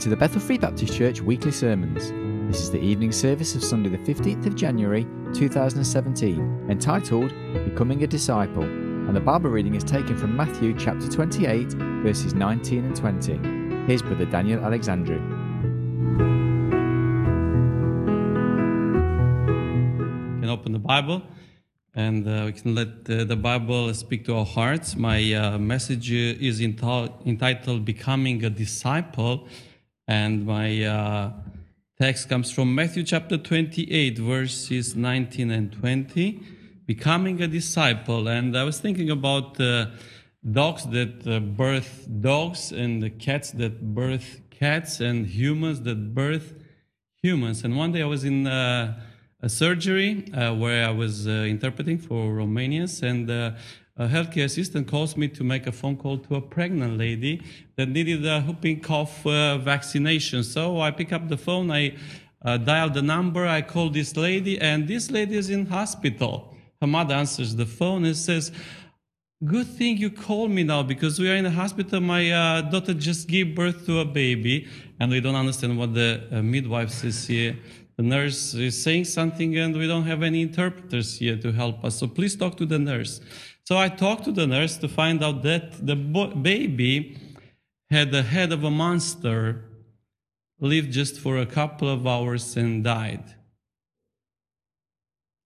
to the Bethel Free Baptist Church weekly sermons. This is the evening service of Sunday, the 15th of January 2017, entitled Becoming a Disciple, and the Bible reading is taken from Matthew chapter 28, verses 19 and 20. Here's Brother Daniel Alexandru. can open the Bible and uh, we can let uh, the Bible speak to our hearts. My uh, message is enti- entitled Becoming a Disciple, and my uh, text comes from Matthew chapter 28, verses 19 and 20. Becoming a disciple. And I was thinking about uh, dogs that uh, birth dogs, and the cats that birth cats, and humans that birth humans. And one day I was in a surgery uh, where I was uh, interpreting for Romanians, and uh, a healthcare assistant calls me to make a phone call to a pregnant lady that needed a whooping cough uh, vaccination. So I pick up the phone, I uh, dial the number, I call this lady, and this lady is in hospital. Her mother answers the phone and says, Good thing you called me now because we are in the hospital. My uh, daughter just gave birth to a baby, and we don't understand what the uh, midwife says here. The nurse is saying something, and we don't have any interpreters here to help us. So please talk to the nurse. So I talked to the nurse to find out that the baby had the head of a monster, lived just for a couple of hours, and died.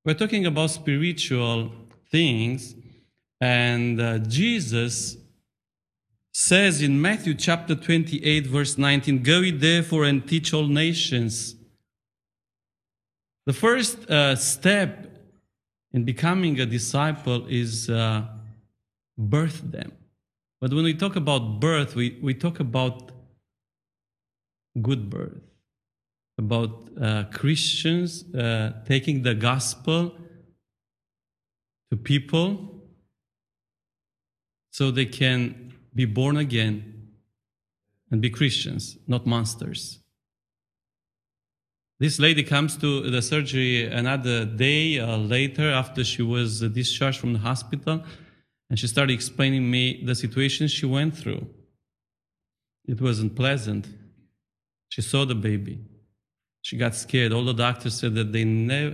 We're talking about spiritual things. And uh, Jesus says in Matthew chapter 28, verse 19, Go ye therefore and teach all nations. The first uh, step in becoming a disciple is uh, birth them. But when we talk about birth, we, we talk about good birth, about uh, Christians uh, taking the gospel to people so they can be born again and be Christians, not monsters. This lady comes to the surgery another day uh, later after she was discharged from the hospital, and she started explaining me the situation she went through. It wasn't pleasant. She saw the baby. She got scared. All the doctors said that they,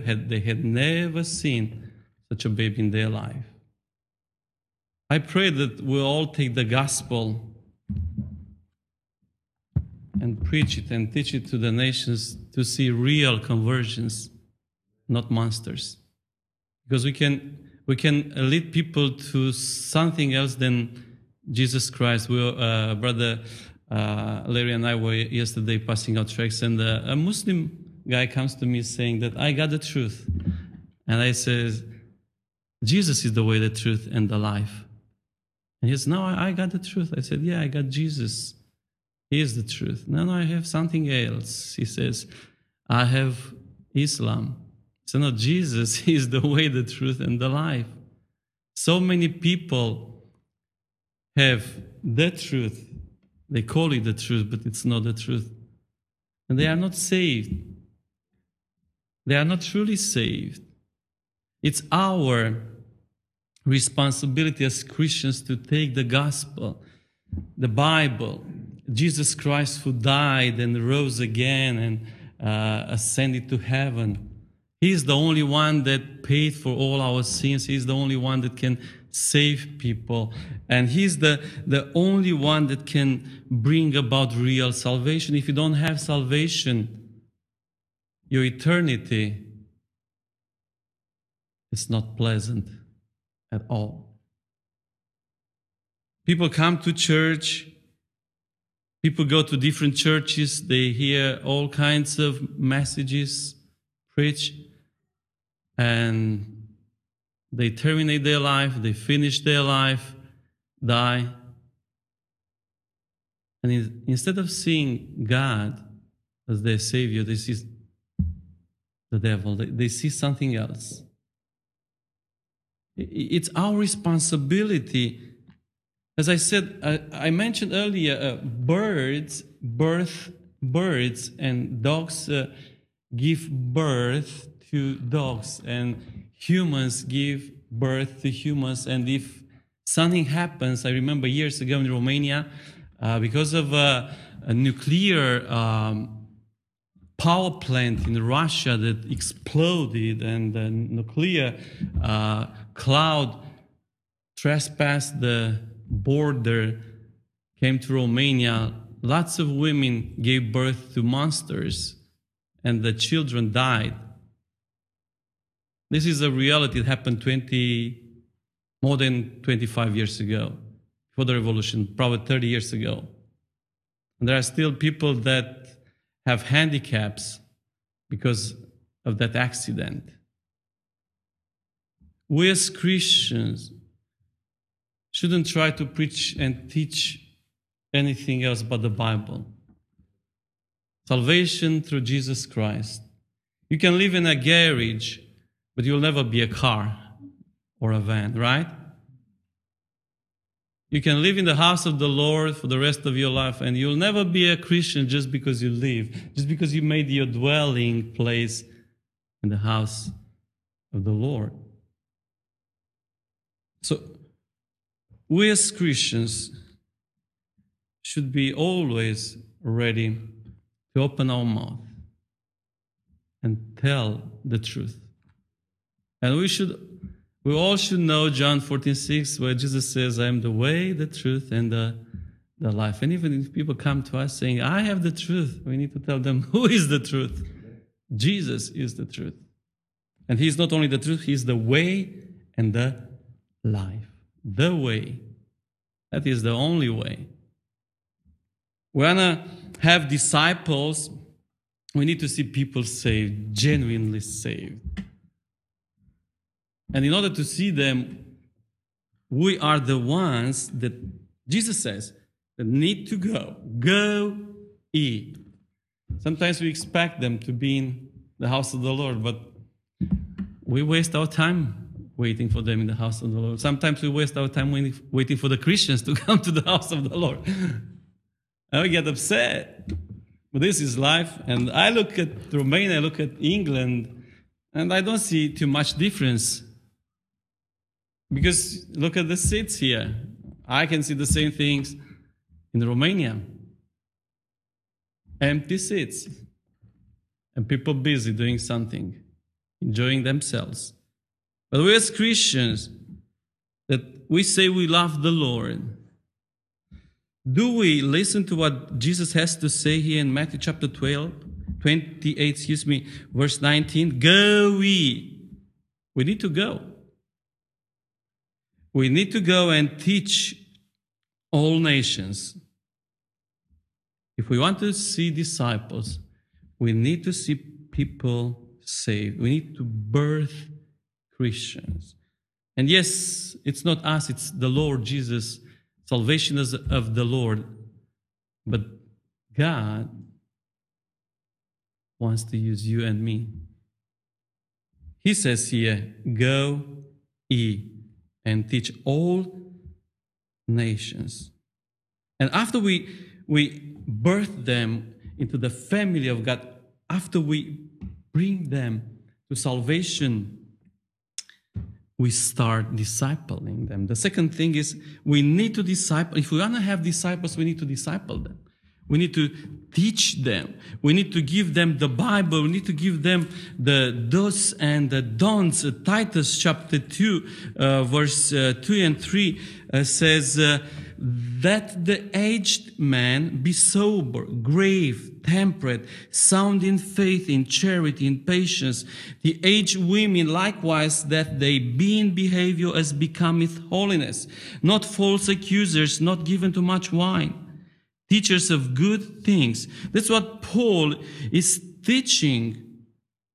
had, they had never seen such a baby in their life. I pray that we'll all take the gospel and preach it and teach it to the nations to see real conversions, not monsters. Because we can, we can lead people to something else than Jesus Christ. We, uh, brother uh, Larry and I were yesterday passing out tracks, and uh, a Muslim guy comes to me saying that I got the truth. And I says, Jesus is the way, the truth, and the life. And he says, No, I got the truth. I said, Yeah, I got Jesus. He is the truth. No, no, I have something else. He says, I have Islam. So, no, Jesus is the way, the truth, and the life. So many people have the truth. They call it the truth, but it's not the truth. And they are not saved. They are not truly saved. It's our responsibility as Christians to take the gospel, the Bible, Jesus Christ who died and rose again and uh, ascended to heaven. He's the only one that paid for all our sins. He's the only one that can save people. And He's the, the only one that can bring about real salvation. If you don't have salvation, your eternity is not pleasant at all. People come to church, people go to different churches, they hear all kinds of messages preach, and they terminate their life, they finish their life, die. And in, instead of seeing God as their Savior, they see the devil, they, they see something else. It's our responsibility. As I said, I, I mentioned earlier, uh, birds birth birds, and dogs uh, give birth to dogs, and humans give birth to humans. And if something happens, I remember years ago in Romania, uh, because of a, a nuclear um, power plant in Russia that exploded and the nuclear uh, cloud trespassed the border, came to Romania. Lots of women gave birth to monsters and the children died. This is a reality that happened 20, more than 25 years ago, before the revolution, probably 30 years ago. And there are still people that have handicaps because of that accident. We as Christians shouldn't try to preach and teach anything else but the Bible. Salvation through Jesus Christ. You can live in a garage, but you'll never be a car or a van, right? You can live in the house of the Lord for the rest of your life, and you'll never be a Christian just because you live, just because you made your dwelling place in the house of the Lord. So, we as Christians should be always ready to open our mouth and tell the truth. And we should we all should know John 14, 6, where Jesus says, I am the way, the truth, and the, the life. And even if people come to us saying, I have the truth, we need to tell them who is the truth. Jesus is the truth. And He's not only the truth, He's the way and the life. The way. That is the only way. We want to have disciples. We need to see people saved, genuinely saved. And in order to see them, we are the ones that Jesus says that need to go. Go eat. Sometimes we expect them to be in the house of the Lord, but we waste our time waiting for them in the house of the Lord. Sometimes we waste our time waiting for the Christians to come to the house of the Lord. And we get upset. But this is life. And I look at Romania, I look at England, and I don't see too much difference because look at the seats here. I can see the same things in Romania. Empty seats. And people busy doing something, enjoying themselves. But we as Christians, that we say we love the Lord, do we listen to what Jesus has to say here in Matthew chapter 12, 28, excuse me, verse 19? Go we. We need to go. We need to go and teach all nations. If we want to see disciples, we need to see people saved. We need to birth Christians. And yes, it's not us, it's the Lord Jesus. Salvation is of the Lord. But God wants to use you and me. He says here, go ye and teach all nations. And after we, we birth them into the family of God, after we bring them to salvation, we start discipling them. The second thing is we need to disciple. If we want to have disciples, we need to disciple them. We need to teach them. We need to give them the Bible. We need to give them the do's and the don'ts. Titus chapter 2, uh, verse uh, 2 and 3 uh, says, uh, that the aged man be sober, grave, temperate, sound in faith, in charity, in patience. The aged women likewise that they be in behavior as becometh holiness, not false accusers, not given to much wine teachers of good things. That's what Paul is teaching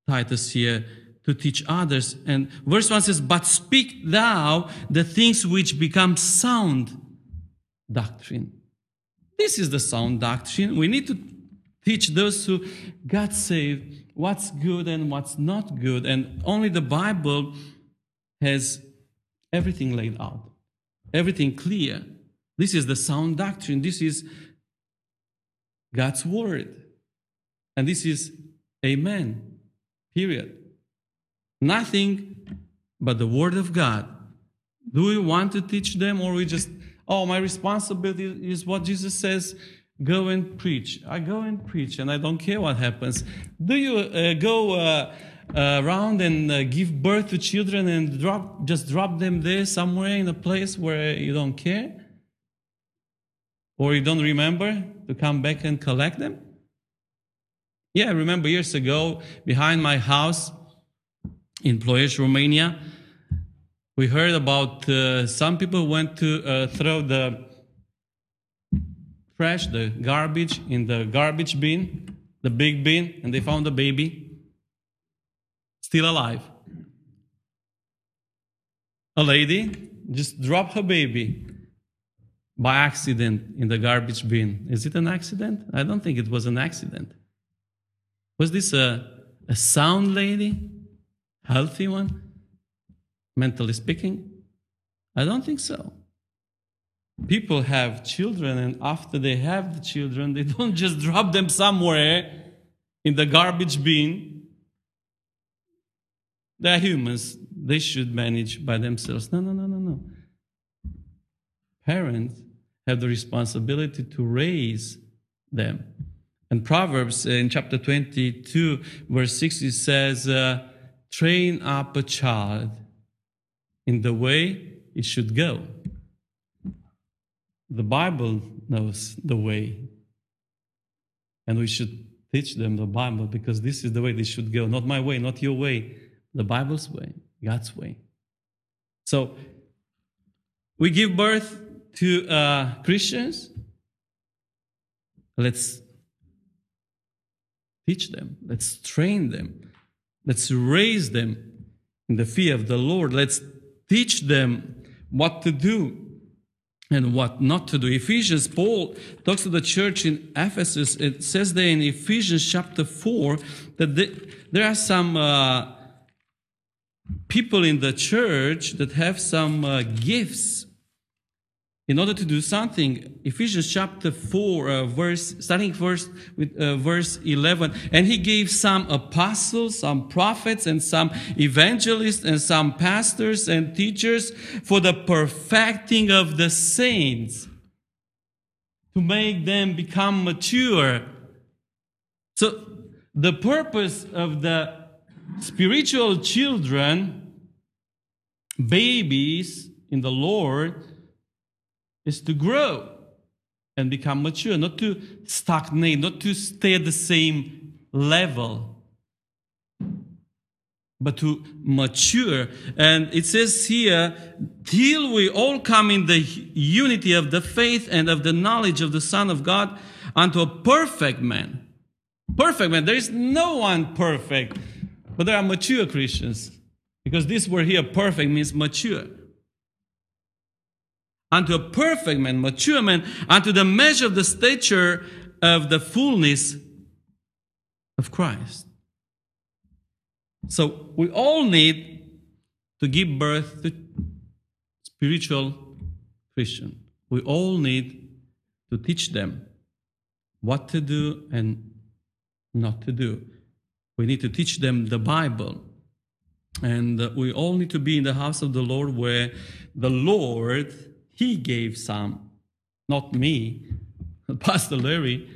Titus here to teach others. And verse 1 says, But speak thou the things which become sound doctrine. This is the sound doctrine. We need to teach those who got saved what's good and what's not good. And only the Bible has everything laid out, everything clear. This is the sound doctrine. This is God's word. And this is amen. Period. Nothing but the word of God. Do we want to teach them or we just Oh, my responsibility is what Jesus says go and preach. I go and preach, and I don't care what happens. Do you uh, go uh, uh, around and uh, give birth to children and drop, just drop them there somewhere in a place where you don't care? Or you don't remember to come back and collect them? Yeah, I remember years ago behind my house in Ploiești, Romania, we heard about uh, some people went to uh, throw the trash, the garbage in the garbage bin, the big bin, and they found a baby still alive. A lady just dropped her baby by accident in the garbage bin. Is it an accident? I don't think it was an accident. Was this a, a sound lady? Healthy one? Mentally speaking? I don't think so. People have children, and after they have the children, they don't just drop them somewhere in the garbage bin. They're humans. They should manage by themselves. No, no, no, no, no. Parents have the responsibility to raise them. And Proverbs uh, in chapter 22, verse 6, it says, uh, Train up a child in the way it should go. The Bible knows the way. And we should teach them the Bible because this is the way they should go. Not my way, not your way, the Bible's way, God's way. So we give birth to uh, Christians. Let's teach them, let's train them, let's raise them in the fear of the Lord. Let's teach them what to do and what not to do. Ephesians, Paul talks to the church in Ephesus. It says there in Ephesians chapter 4 that the, there are some uh, people in the church that have some uh, gifts in order to do something ephesians chapter 4 uh, verse starting first with uh, verse 11 and he gave some apostles some prophets and some evangelists and some pastors and teachers for the perfecting of the saints to make them become mature. So the purpose of the spiritual children babies in the lord is to grow and become mature, not to stagnate, not to stay at the same level, but to mature. And it says here, till we all come in the unity of the faith and of the knowledge of the Son of God unto a perfect man. Perfect man. There is no one perfect, but there are mature Christians. Because this word here, perfect, means mature unto a perfect man, mature man, unto the measure of the stature of the fullness of Christ. So we all need to give birth to spiritual Christian. We all need to teach them what to do and not to do. We need to teach them the Bible. And uh, we all need to be in the house of the Lord where the Lord he gave some, not me, Pastor Larry,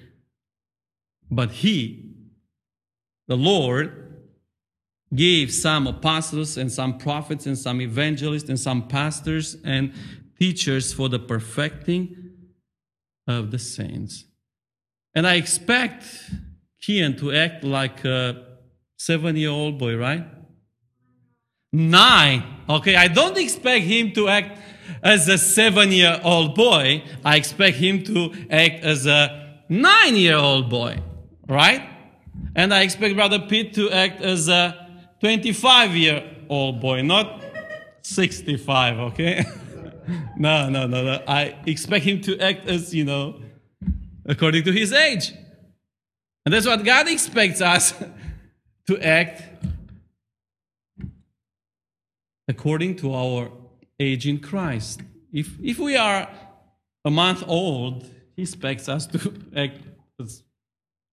but he, the Lord, gave some apostles and some prophets and some evangelists and some pastors and teachers for the perfecting of the saints. And I expect Kian to act like a seven year old boy, right? Nine. Okay, I don't expect him to act as a seven year old boy, I expect him to act as a nine year old boy, right? And I expect Brother Pete to act as a 25 year old boy, not 65, okay? no, no, no, no. I expect him to act as, you know, according to his age. And that's what God expects us to act according to our age in Christ. If, if we are a month old, he expects us to act as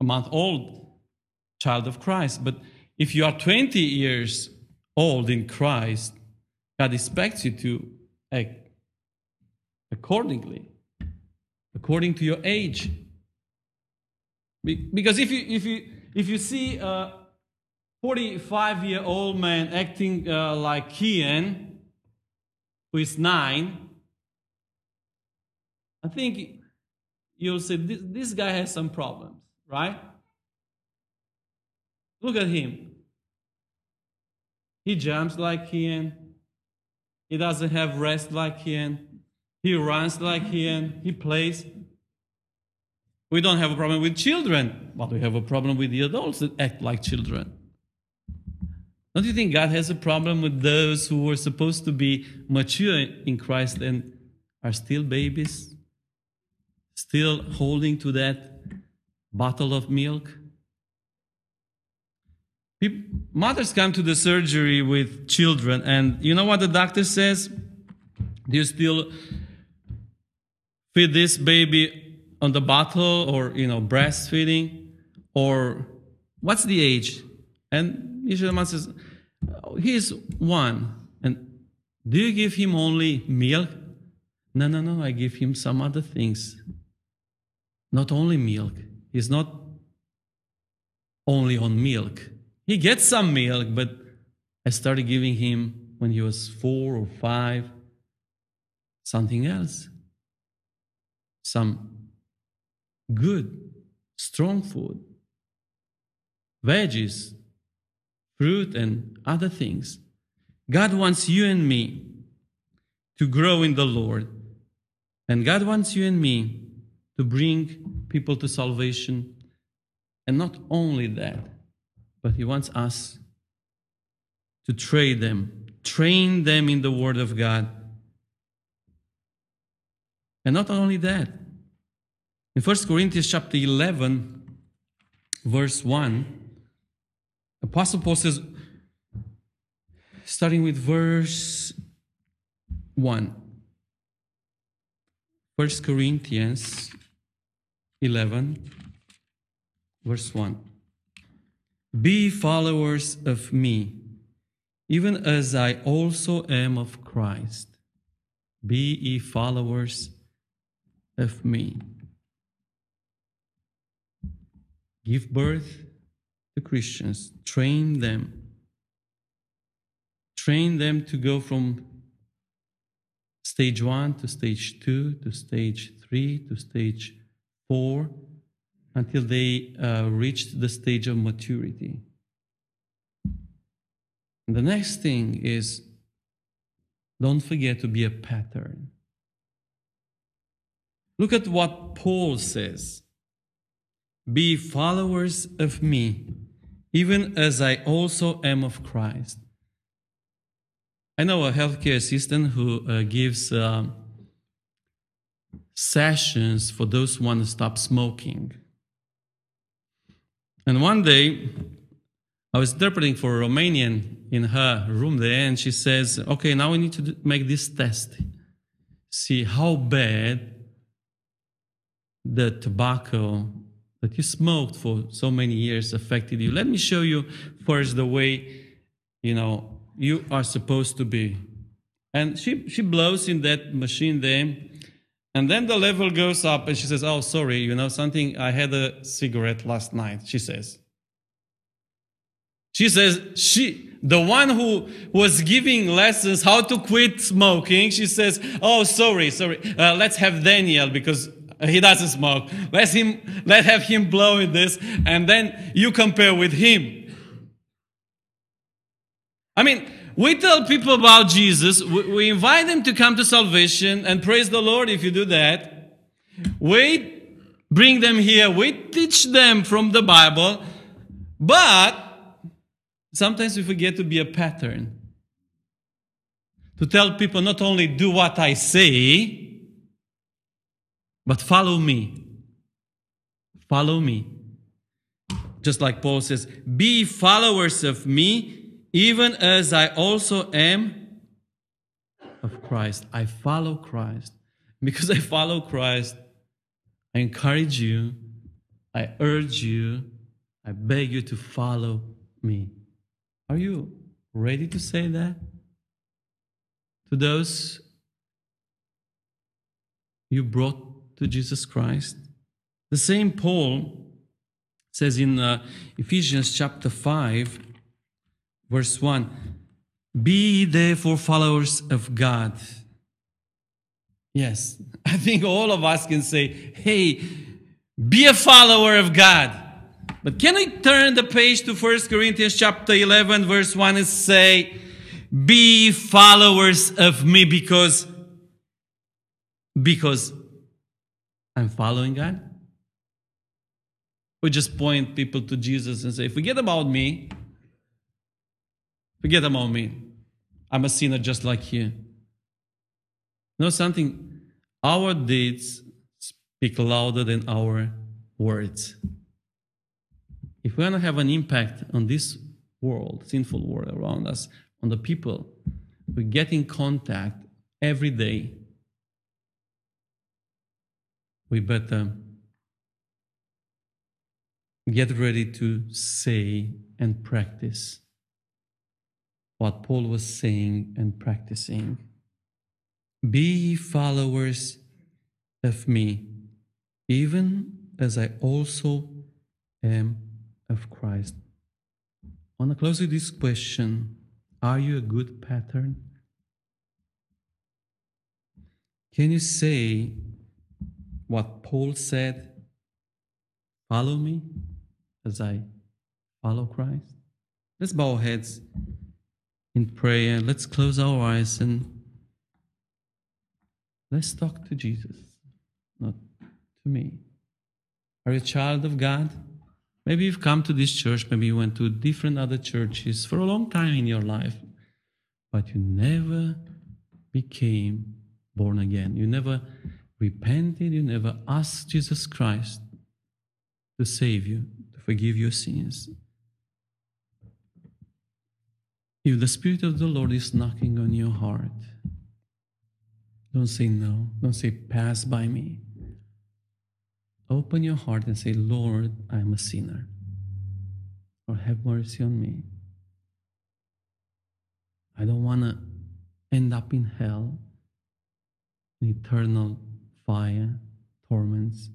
a month old child of Christ. But if you are 20 years old in Christ, God expects you to act accordingly, according to your age. Because if you if you if you see a 45 year old man acting uh, like Kian, who is nine, I think you'll say this, this guy has some problems, right? Look at him. He jumps like Kian. He doesn't have rest like Kian. He runs like Kian. He plays. We don't have a problem with children, but we have a problem with the adults that act like children. Don't you think God has a problem with those who were supposed to be mature in Christ and are still babies? Still holding to that bottle of milk? Peop- Mothers come to the surgery with children, and you know what the doctor says? Do you still feed this baby on the bottle or, you know, breastfeeding? Or what's the age? And usually the mother says, "Oh, he's one. And do you give him only milk? No, no, no, I give him some other things. Not only milk. He's not only on milk. He gets some milk, but I started giving him when he was four or five something else. Some good, strong food, veggies, fruit, and other things. God wants you and me to grow in the Lord. And God wants you and me to bring people to salvation. And not only that, but He wants us to train them, train them in the Word of God. And not only that, in 1 Corinthians chapter 11, verse 1, Apostle Paul says, starting with verse 1. 1 Corinthians 11, verse 1. Be followers of me, even as I also am of Christ. Be ye followers of me. Give birth to Christians, train them. Train them to go from stage one to stage two to stage three to stage four until they uh, reach the stage of maturity. And the next thing is don't forget to be a pattern. Look at what Paul says Be followers of me, even as I also am of Christ. I know a healthcare assistant who uh, gives um, sessions for those who want to stop smoking. And one day, I was interpreting for a Romanian in her room there, and she says, Okay, now we need to make this test. See how bad the tobacco that you smoked for so many years affected you. Let me show you first the way, you know, you are supposed to be. And she, she blows in that machine there. And then the level goes up and she says, Oh, sorry, you know something? I had a cigarette last night, she says. She says, she, the one who was giving lessons how to quit smoking, she says, Oh, sorry, sorry. Uh, let's have Daniel because he doesn't smoke. Let him, let have him blow in this. And then you compare with him. I mean, we tell people about Jesus. We, we invite them to come to salvation and praise the Lord if you do that. We bring them here. We teach them from the Bible. But sometimes we forget to be a pattern. To tell people not only do what I say, but follow me. Follow me. Just like Paul says, be followers of me, even as I also am of Christ. I follow Christ. Because I follow Christ, I encourage you, I urge you, I beg you to follow me. Are you ready to say that? To those you brought to Jesus Christ? The same Paul says in uh, Ephesians chapter 5, verse 1 Be therefore followers of God. Yes, I think all of us can say, hey, be a follower of God. But can I turn the page to 1 Corinthians chapter 11, verse 1 and say, be followers of me because, because I'm following God? We just point people to Jesus and say, forget about me. Forget about me. I'm a sinner just like you. know something? Our deeds speak louder than our words. If we want to have an impact on this world, sinful world around us, on the people, we get in contact every day. We better get ready to say and practice what Paul was saying and practicing. Be followers of me, even as I also am of Christ. I want to close with this question Are you a good pattern? Can you say what Paul said? Follow me as I follow Christ? Let's bow our heads in prayer. Let's close our eyes and let's talk to Jesus, not to me. Are you a child of God? Maybe you've come to this church, maybe you went to different other churches for a long time in your life, but you never became born again. You never repented, you never asked Jesus Christ to save you, to forgive your sins. If the Spirit of the Lord is knocking on your heart, don't say no. Don't say pass by me. Open your heart and say, Lord, I am a sinner. Or have mercy on me. I don't want to end up in hell, in eternal fire, torments.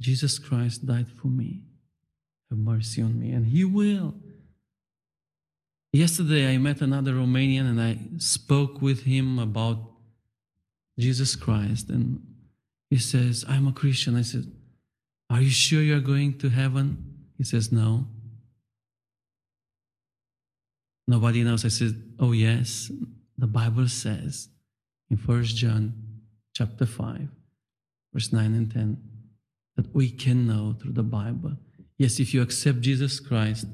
Jesus Christ died for me. Have mercy on me. And He will. Yesterday, I met another Romanian and I spoke with him about Jesus Christ. And he says, I'm a Christian. I said, Are you sure you're going to heaven? He says, No. Nobody knows. I said, Oh, yes. The Bible says in First John chapter 5, verse 9 and 10, that we can know through the Bible. Yes, if you accept Jesus Christ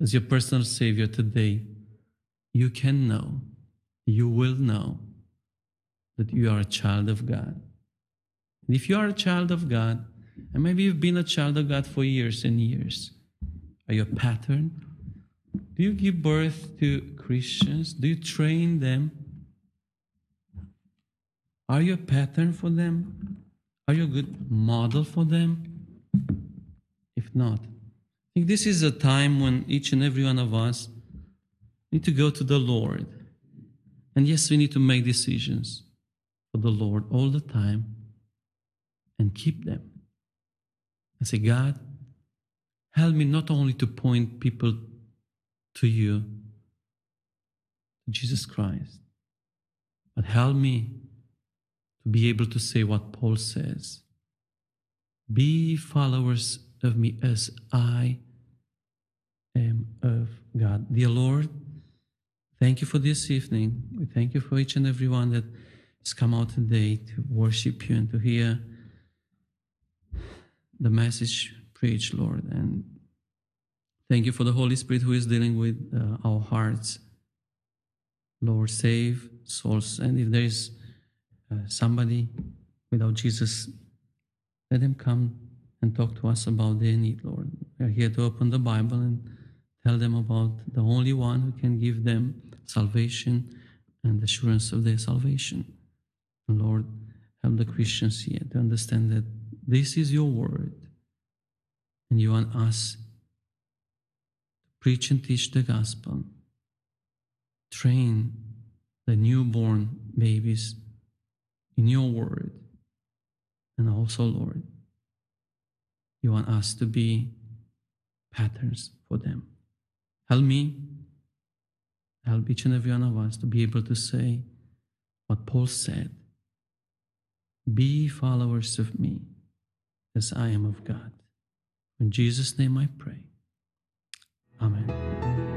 as your personal Savior today, you can know, you will know that you are a child of God. And if you are a child of God, and maybe you've been a child of God for years and years, are you a pattern? Do you give birth to Christians? Do you train them? Are you a pattern for them? Are you a good model for them? If not, I think this is a time when each and every one of us need to go to the Lord. And yes, we need to make decisions for the Lord all the time and keep them. I say, God, help me not only to point people to you, Jesus Christ, but help me to be able to say what Paul says Be followers of me as I am of God. Dear Lord, thank you for this evening. We thank you for each and every one that has come out today to worship you and to hear the message preached, Lord. And thank you for the Holy Spirit who is dealing with uh, our hearts. Lord, save souls. And if there is uh, somebody without Jesus, let them come and talk to us about their need, Lord. We are here to open the Bible and tell them about the only one who can give them salvation and assurance of their salvation. Lord, help the Christians here to understand that this is your word, and you want us to preach and teach the gospel, train the newborn babies in your word. And also, Lord, you want us to be patterns for them. Help me, help each and every one of us to be able to say what Paul said Be followers of me as I am of God. In Jesus' name I pray. Amen.